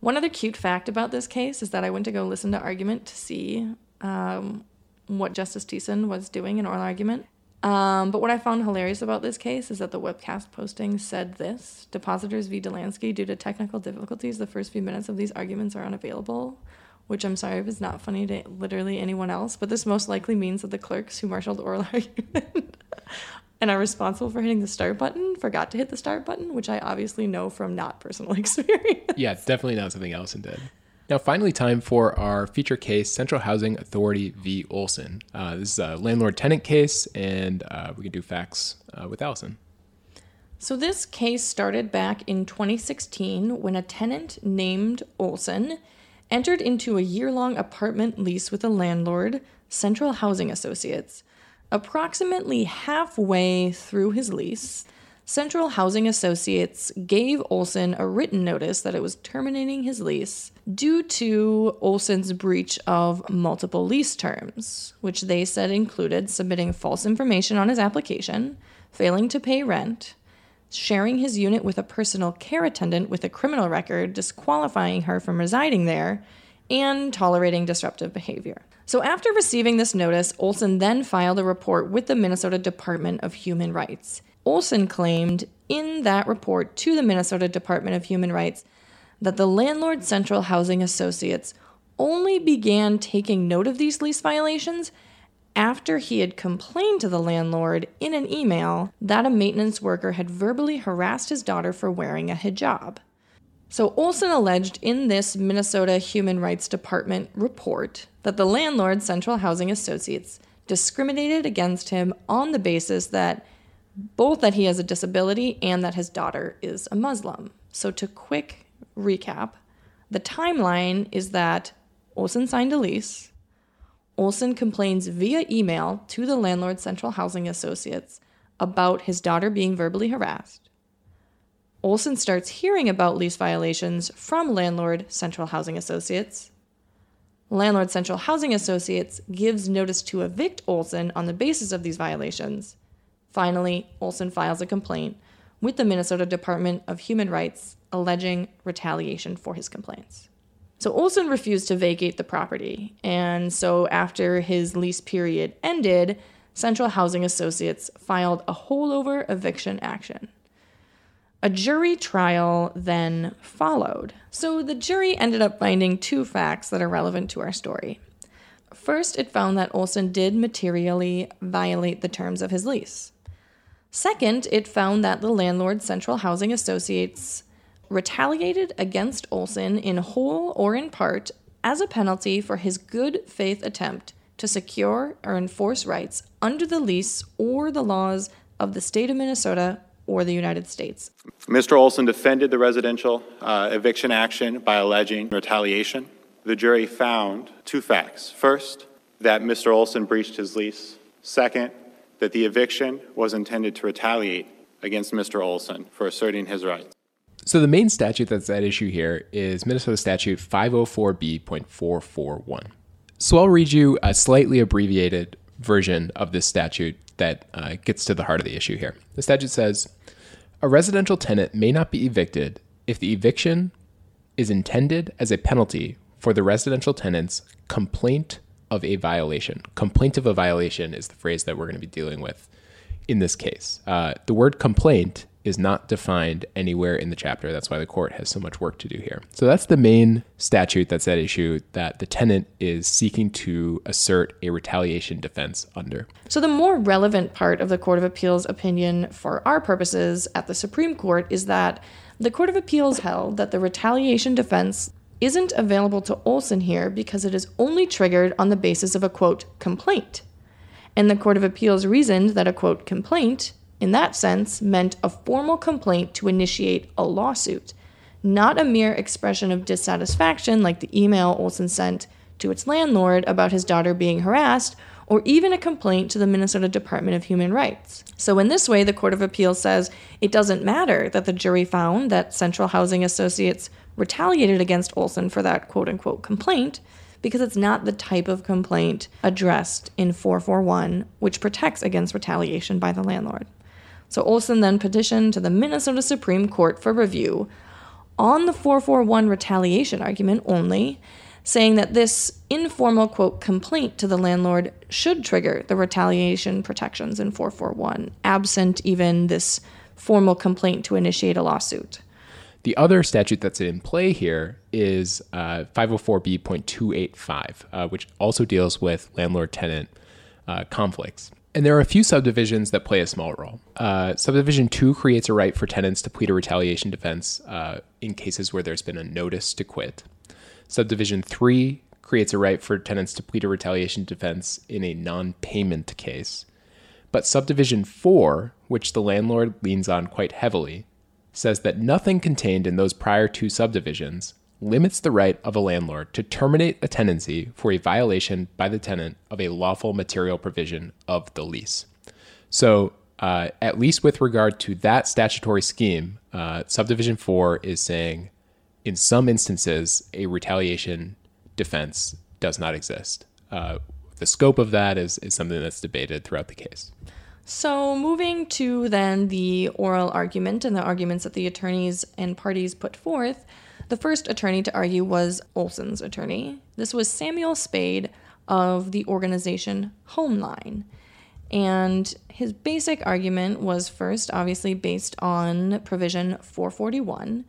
One other cute fact about this case is that I went to go listen to argument to see um, what Justice Thissen was doing in oral argument. Um, but what I found hilarious about this case is that the webcast posting said this Depositors v. Dollansky, due to technical difficulties, the first few minutes of these arguments are unavailable. Which I'm sorry if it's not funny to literally anyone else, but this most likely means that the clerks who marshaled oral <laughs> argument and are responsible for hitting the start button forgot to hit the start button, which I obviously know from not personal <laughs> experience. Yeah, it's definitely not something Allison did. Now, finally, time for our feature case Central Housing Authority v. Olson. Uh, this is a landlord tenant case, and uh, we can do facts uh, with Allison. So, this case started back in 2016 when a tenant named Olson entered into a year long apartment lease with a landlord, Central Housing Associates. Approximately halfway through his lease, Central Housing Associates gave Olson a written notice that it was terminating his lease due to Olson's breach of multiple lease terms, which they said included submitting false information on his application, failing to pay rent, sharing his unit with a personal care attendant with a criminal record, disqualifying her from residing there, and tolerating disruptive behavior. So, after receiving this notice, Olson then filed a report with the Minnesota Department of Human Rights. Olson claimed in that report to the Minnesota Department of Human Rights that the Landlord Central Housing Associates only began taking note of these lease violations after he had complained to the landlord in an email that a maintenance worker had verbally harassed his daughter for wearing a hijab. So Olson alleged in this Minnesota Human Rights Department report that the landlord Central Housing Associates discriminated against him on the basis that both that he has a disability and that his daughter is a Muslim. So, to quick recap, the timeline is that Olson signed a lease. Olson complains via email to the landlord Central Housing Associates about his daughter being verbally harassed. Olson starts hearing about lease violations from landlord Central Housing Associates. Landlord Central Housing Associates gives notice to evict Olson on the basis of these violations. Finally, Olson files a complaint with the Minnesota Department of Human Rights alleging retaliation for his complaints. So Olson refused to vacate the property, and so after his lease period ended, Central Housing Associates filed a holdover eviction action. A jury trial then followed. So the jury ended up finding two facts that are relevant to our story. First, it found that Olson did materially violate the terms of his lease. Second, it found that the landlord Central Housing Associates retaliated against Olson in whole or in part as a penalty for his good faith attempt to secure or enforce rights under the lease or the laws of the state of Minnesota or the United States. Mr. Olson defended the residential uh, eviction action by alleging retaliation. The jury found two facts. First, that Mr. Olson breached his lease. Second, that the eviction was intended to retaliate against Mr. Olson for asserting his rights. So the main statute that's at issue here is Minnesota Statute 504B.441. So I'll read you a slightly abbreviated version of this statute that uh, gets to the heart of the issue here. The statute says a residential tenant may not be evicted if the eviction is intended as a penalty for the residential tenant's complaint of a violation. Complaint of a violation is the phrase that we're going to be dealing with in this case. Uh, the word complaint is not defined anywhere in the chapter. That's why the court has so much work to do here. So that's the main statute that's at issue that the tenant is seeking to assert a retaliation defense under. So the more relevant part of the Court of Appeals opinion for our purposes at the Supreme Court is that the Court of Appeals held that the retaliation defense isn't available to Olson here because it is only triggered on the basis of a quote complaint. And the Court of Appeals reasoned that a quote complaint, in that sense, meant a formal complaint to initiate a lawsuit, not a mere expression of dissatisfaction like the email Olson sent to its landlord about his daughter being harassed, or even a complaint to the Minnesota Department of Human Rights. So, in this way, the Court of Appeals says it doesn't matter that the jury found that Central Housing Associates retaliated against Olson for that quote unquote complaint because it's not the type of complaint addressed in 441, which protects against retaliation by the landlord. So Olson then petitioned to the Minnesota Supreme Court for review on the 441 retaliation argument only, saying that this informal quote complaint to the landlord should trigger the retaliation protections in 441, absent even this formal complaint to initiate a lawsuit. The other statute that's in play here is uh, 504b.285, uh, which also deals with landlord tenant uh, conflicts. And there are a few subdivisions that play a small role. Uh, subdivision 2 creates a right for tenants to plead a retaliation defense uh, in cases where there's been a notice to quit. Subdivision 3 creates a right for tenants to plead a retaliation defense in a non payment case. But subdivision 4, which the landlord leans on quite heavily, says that nothing contained in those prior two subdivisions limits the right of a landlord to terminate a tenancy for a violation by the tenant of a lawful material provision of the lease. So, uh, at least with regard to that statutory scheme, uh, Subdivision 4 is saying in some instances, a retaliation defense does not exist. Uh, the scope of that is, is something that's debated throughout the case. So, moving to then the oral argument and the arguments that the attorneys and parties put forth, the first attorney to argue was Olson's attorney. This was Samuel Spade of the organization Homeline. And his basic argument was first, obviously, based on provision 441,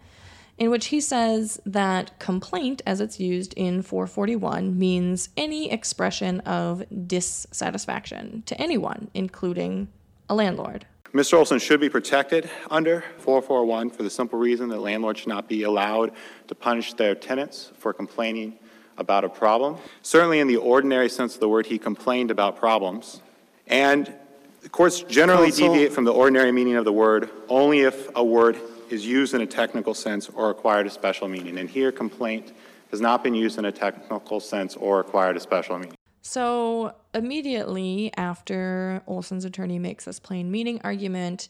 in which he says that complaint, as it's used in 441, means any expression of dissatisfaction to anyone, including a landlord. Mr. Olson should be protected under 441 for the simple reason that landlords should not be allowed to punish their tenants for complaining about a problem. Certainly, in the ordinary sense of the word, he complained about problems. And the courts generally Counsel. deviate from the ordinary meaning of the word only if a word is used in a technical sense or acquired a special meaning. And here, complaint has not been used in a technical sense or acquired a special meaning. So, immediately after Olson's attorney makes this plain meaning argument,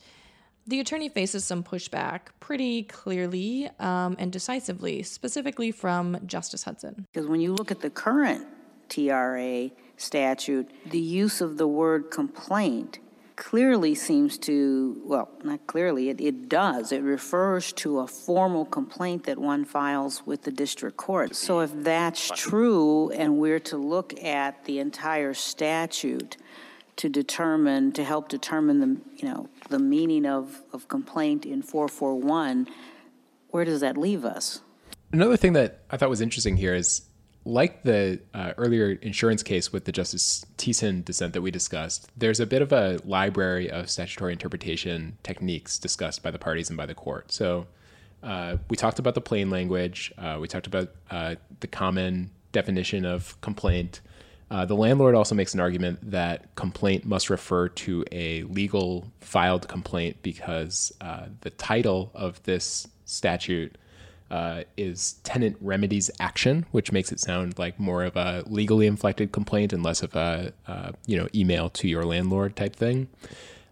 the attorney faces some pushback pretty clearly um, and decisively, specifically from Justice Hudson. Because when you look at the current TRA statute, the use of the word complaint clearly seems to, well, not clearly, it, it does. It refers to a formal complaint that one files with the district court. So if that's true, and we're to look at the entire statute to determine, to help determine the, you know, the meaning of, of complaint in 441, where does that leave us? Another thing that I thought was interesting here is like the uh, earlier insurance case with the Justice Thissen dissent that we discussed, there's a bit of a library of statutory interpretation techniques discussed by the parties and by the court. So uh, we talked about the plain language, uh, we talked about uh, the common definition of complaint. Uh, the landlord also makes an argument that complaint must refer to a legal filed complaint because uh, the title of this statute uh, is tenant remedies action, which makes it sound like more of a legally inflected complaint and less of a uh, you know email to your landlord type thing.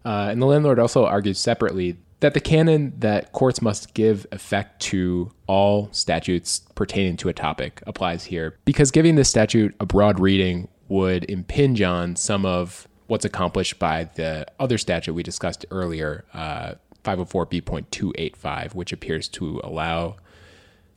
Uh, and the landlord also argues separately that the canon that courts must give effect to all statutes pertaining to a topic applies here because giving this statute a broad reading would impinge on some of what's accomplished by the other statute we discussed earlier, uh, 504b.285, which appears to allow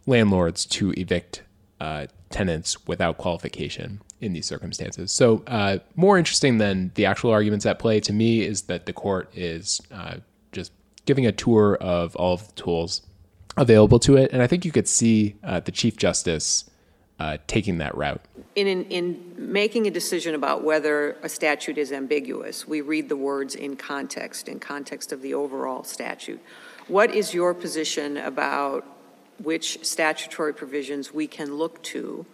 landlords to evict uh, tenants without qualification in these circumstances. So, uh, more interesting than the actual arguments at play to me is that the court is uh, just giving a tour of all of the tools available to it. And I think you could see uh, the Chief Justice uh, taking that route. In, in, in, making a decision about whether a statute is ambiguous, we read the words in context, in context of the overall statute. What is your position about which statutory provisions we can look to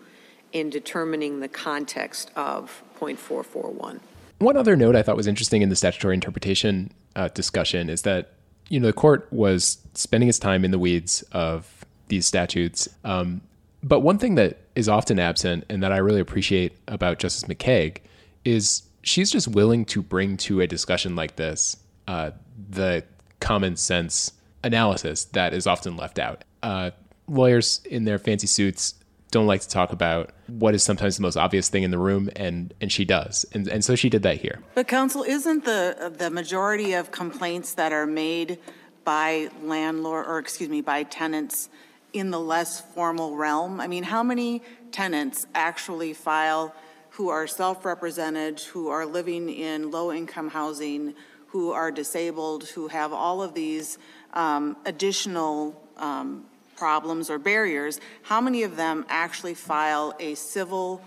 in determining the context of .441. One other note I thought was interesting in the statutory interpretation uh, discussion is that you know the court was spending its time in the weeds of these statutes. Um, but one thing that is often absent and that I really appreciate about Justice McKeig is she's just willing to bring to a discussion like this uh, the common sense analysis that is often left out. Uh, lawyers in their fancy suits don't like to talk about what is sometimes the most obvious thing in the room, and and she does, and and so she did that here. But counsel, isn't the the majority of complaints that are made by landlord or excuse me by tenants in the less formal realm? I mean, how many tenants actually file who are self-represented, who are living in low-income housing, who are disabled, who have all of these um, additional um, problems or barriers, how many of them actually file a civil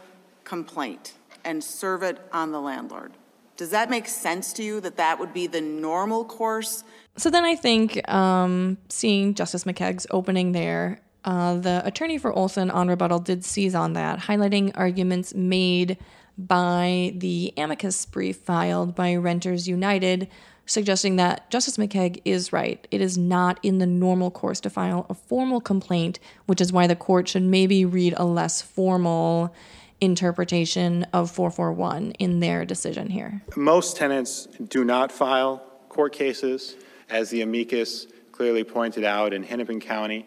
complaint and serve it on the landlord? Does that make sense to you that that would be the normal course? So then I think um, seeing Justice McKeig's opening there, uh, the attorney for Olson on rebuttal did seize on that, highlighting arguments made by the amicus brief filed by Renters United suggesting that Justice McKeig is right. It is not in the normal course to file a formal complaint, which is why the court should maybe read a less formal interpretation of 441 in their decision here. Most tenants do not file court cases, as the amicus clearly pointed out in Hennepin County.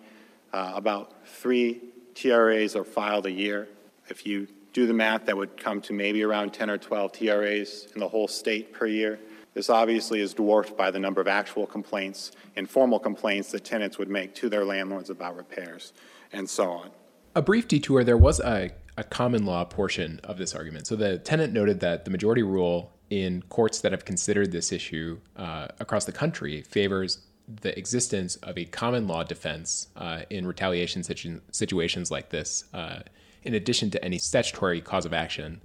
Uh, about three TRAs are filed a year. If you do the math, that would come to maybe around 10 or 12 TRAs in the whole state per year. This obviously is dwarfed by the number of actual complaints, informal complaints that tenants would make to their landlords about repairs, and so on. A brief detour, there was a, a common law portion of this argument. So the tenant noted that the majority rule in courts that have considered this issue uh, across the country favors the existence of a common law defense uh, in retaliation situ- situations like this, uh, in addition to any statutory cause of action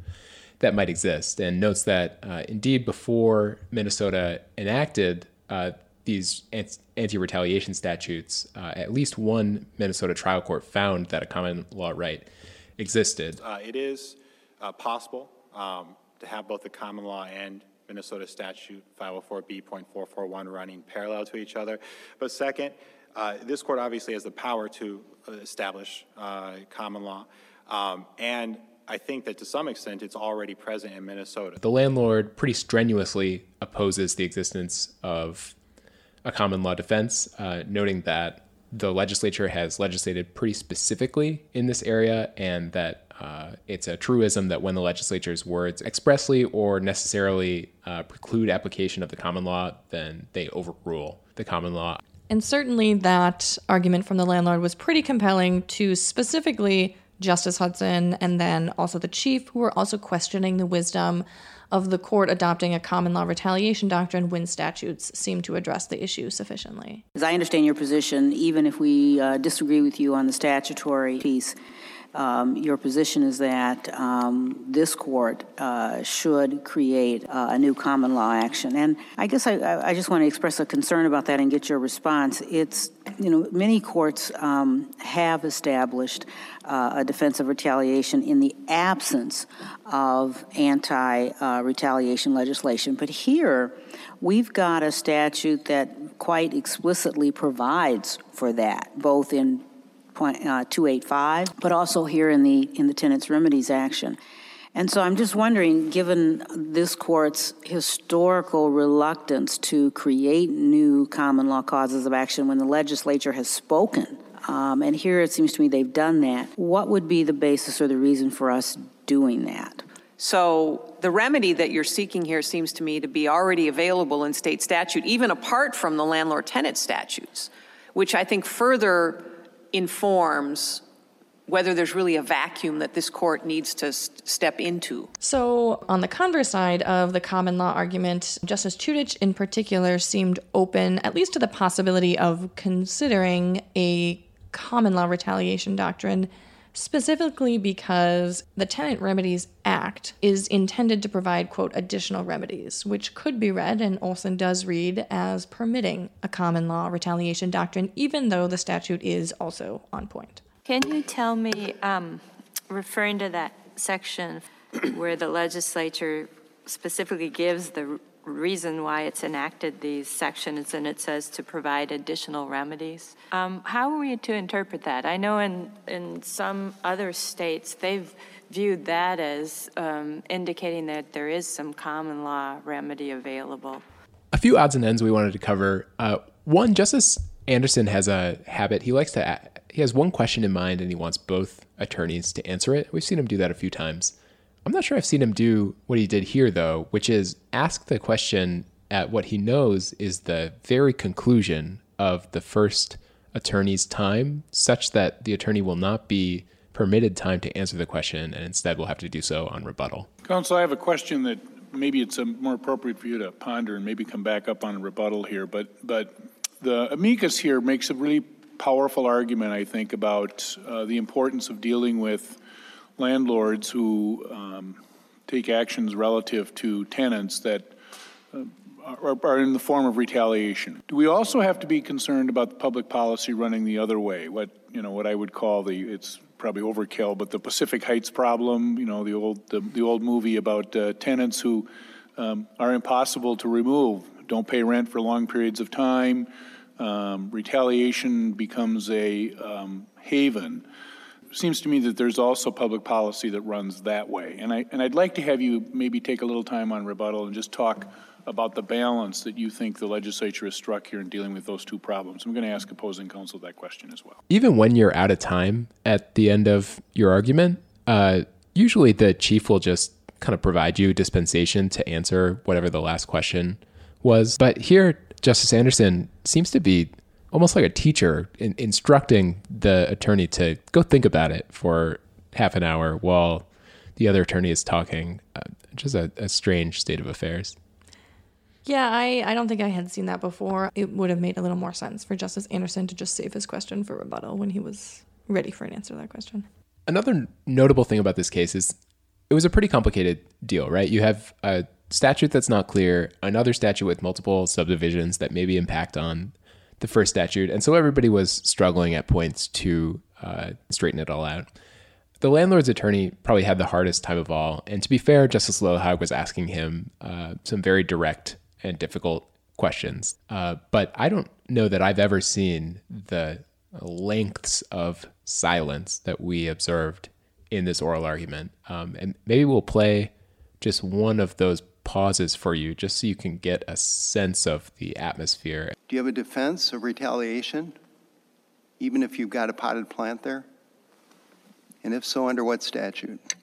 that might exist, and notes that uh, indeed before Minnesota enacted uh, these anti retaliation statutes, uh, at least one Minnesota trial court found that a common law right existed. Uh, it is uh, possible um, to have both the common law and Minnesota statute 504B.441 running parallel to each other. But second, uh, this court obviously has the power to establish common law. Um, and I think that to some extent it's already present in Minnesota. The landlord pretty strenuously opposes the existence of a common law defense, uh, noting that the legislature has legislated pretty specifically in this area and that uh, it's a truism that when the legislature's words expressly or necessarily uh, preclude application of the common law, then they overrule the common law. And certainly that argument from the landlord was pretty compelling to specifically Justice Hudson and then also the chief, who were also questioning the wisdom of the court adopting a common law retaliation doctrine when statutes seem to address the issue sufficiently. As I understand your position, even if we uh, disagree with you on the statutory piece, um, your position is that um, this court uh, should create uh, a new common law action. And I guess I, I, just want to express a concern about that and get your response. It's, you know, many courts um, have established uh, a defense of retaliation in the absence of anti uh, retaliation legislation. But here, we've got a statute that quite explicitly provides for that, both in 285, but also here in the, in the Tenants Remedies Action. And so I'm just wondering, given this court's historical reluctance to create new common law causes of action when the legislature has spoken, um, and here it seems to me they've done that, what would be the basis or the reason for us doing that? So the remedy that you're seeking here seems to me to be already available in state statute, even apart from the landlord tenant statutes, which I think further informs whether there's really a vacuum that this court needs to step into. So, on the converse side of the common law argument, Justice Chutich in particular seemed open, at least to the possibility of considering a common law retaliation doctrine specifically because the Tenant Remedies Act is intended to provide, quote, additional remedies, which could be read, and Olson does read, as permitting a common law retaliation doctrine, even though the statute is also on point. Can you tell me, um, referring to that section where the legislature specifically gives the reason why it's enacted these sections and it says to provide additional remedies. Um, how are we to interpret that? I know in, in some other states, they've viewed that as um, indicating that there is some common law remedy available. A few odds and ends we wanted to cover. Uh, one, Justice Anderson has a habit. He likes to, he has one question in mind and he wants both attorneys to answer it. We've seen him do that a few times. I'm not sure I've seen him do what he did here, though, which is ask the question at what he knows is the very conclusion of the first attorney's time, such that the attorney will not be permitted time to answer the question and instead will have to do so on rebuttal. Counsel, I have a question that maybe it's a more appropriate for you to ponder and maybe come back up on rebuttal here, but, but the amicus here makes a really powerful argument, I think, about uh, the importance of dealing with landlords who um, take actions relative to tenants that uh, are, are in the form of retaliation. Do we also have to be concerned about the public policy running the other way? What you know, what I would call the it's probably overkill, but the Pacific Heights problem. You know, the old the, the old movie about uh, tenants who um, are impossible to remove, don't pay rent for long periods of time. Um, retaliation becomes a um, haven seems to me that there's also public policy that runs that way. And, I, and I'd like to have you maybe take a little time on rebuttal and just talk about the balance that you think the legislature has struck here in dealing with those two problems. I'm going to ask opposing counsel that question as well. Even when you're out of time at the end of your argument, uh, usually the chief will just kind of provide you dispensation to answer whatever the last question was. But here, Justice Anderson seems to be almost like a teacher in, instructing the attorney to go think about it for half an hour while the other attorney is talking. Uh, just a, a strange state of affairs. Yeah, I, I don't think I had seen that before. It would have made a little more sense for Justice Anderson to just save his question for rebuttal when he was ready for an answer to that question. Another notable thing about this case is it was a pretty complicated deal, right? You have a statute that's not clear, another statute with multiple subdivisions that maybe impact on the first statute. And so everybody was struggling at points to uh, straighten it all out. The landlord's attorney probably had the hardest time of all. And to be fair, Justice Lillehaug was asking him uh, some very direct and difficult questions. Uh, but I don't know that I've ever seen the lengths of silence that we observed in this oral argument. Um, and maybe we'll play just one of those pauses for you just so you can get a sense of the atmosphere. Do you have a defense of retaliation, even if you've got a potted plant there? And if so, under what statute?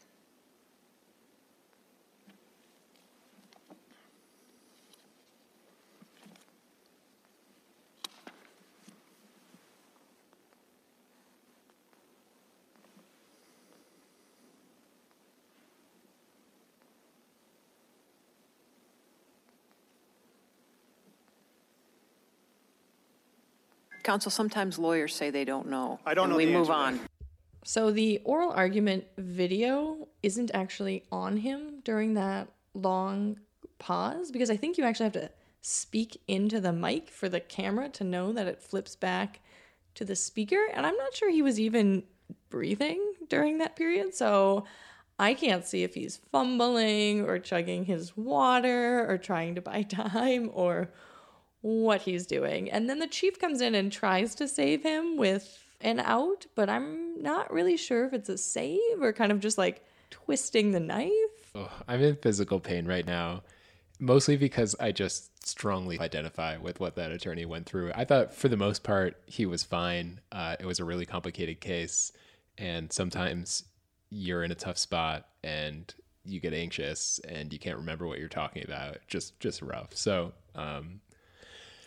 Counsel, sometimes lawyers say they don't know. I don't and know we the move answer on. So the oral argument video isn't actually on him during that long pause because I think you actually have to speak into the mic for the camera to know that it flips back to the speaker. And I'm not sure he was even breathing during that period. So I can't see if he's fumbling or chugging his water or trying to buy <laughs> time or what he's doing. And then the chief comes in and tries to save him with an out, but I'm not really sure if it's a save or kind of just like twisting the knife. Oh, I'm in physical pain right now, mostly because I just strongly identify with what that attorney went through. I thought for the most part he was fine. Uh, it was a really complicated case, and sometimes you're in a tough spot and you get anxious and you can't remember what you're talking about. Just just rough. So um,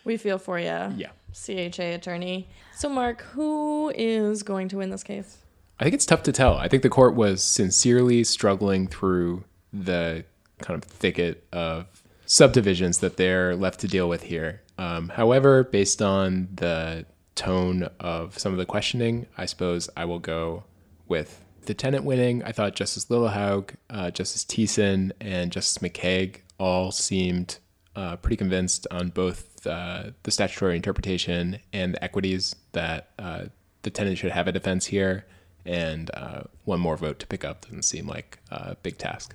We feel for you. Yeah. CHA attorney. So, Mark, who is going to win this case? I think it's tough to tell. I think the court was sincerely struggling through the kind of thicket of subdivisions that they're left to deal with here. Um, however, based on the tone of some of the questioning, I suppose I will go with the tenant winning. I thought Justice Lillehaug, uh, Justice Thissen, and Justice McKeig all seemed uh, pretty convinced on both uh, the statutory interpretation and the equities that uh, the tenant should have a defense here. And uh, one more vote to pick up doesn't seem like a big task.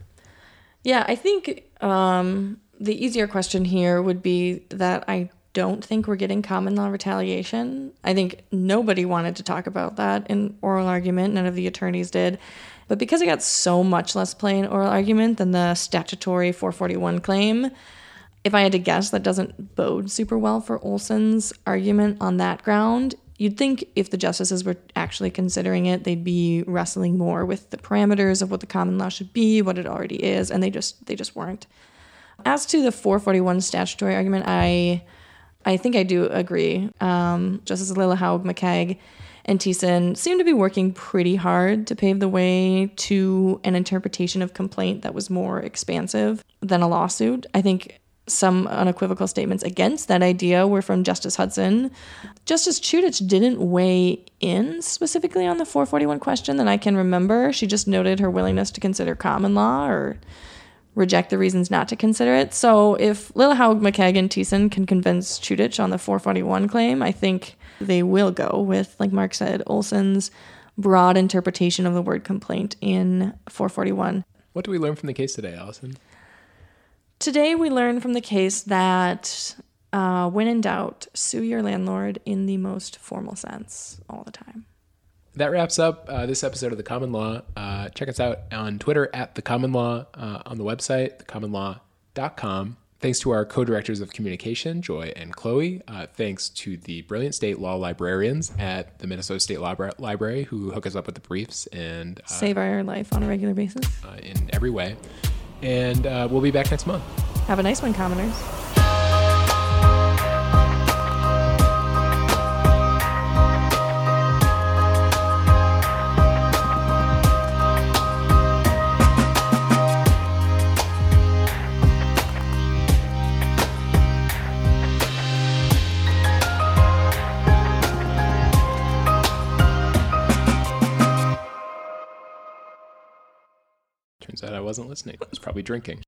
Yeah, I think um, the easier question here would be that I don't think we're getting common law retaliation. I think nobody wanted to talk about that in oral argument. None of the attorneys did. But because it got so much less play in oral argument than the statutory 441 claim, if I had to guess, that doesn't bode super well for Olson's argument on that ground. You'd think if the justices were actually considering it, they'd be wrestling more with the parameters of what the common law should be, what it already is, and they just they just weren't. As to the 441 statutory argument, I I think I do agree. Um, Justice Lillehaug, McKeig, and Thissen seem to be working pretty hard to pave the way to an interpretation of complaint that was more expansive than a lawsuit. I think some unequivocal statements against that idea were from Justice Hudson. Justice Chutich didn't weigh in specifically on the 441 question that I can remember. She just noted her willingness to consider common law or reject the reasons not to consider it. So if Lillehaug, McKeig, and Thissen can convince Chutich on the 441 claim, I think they will go with, like Mark said, Olson's broad interpretation of the word complaint in 441. What do we learn from the case today, Allison? Today, we learn from the case that uh, when in doubt, sue your landlord in the most formal sense all the time. That wraps up uh, this episode of The Common Law. Uh, check us out on Twitter at The Common Law, uh, on the website, thecommonlaw.com. Thanks to our co directors of communication, Joy and Chloe. Uh, thanks to the brilliant state law librarians at the Minnesota State Libra- Library who hook us up with the briefs and uh, Save our life on a regular basis. uh, in every way. And uh, we'll be back next month. Have a nice one, commoners. Out I wasn't listening. I was probably drinking.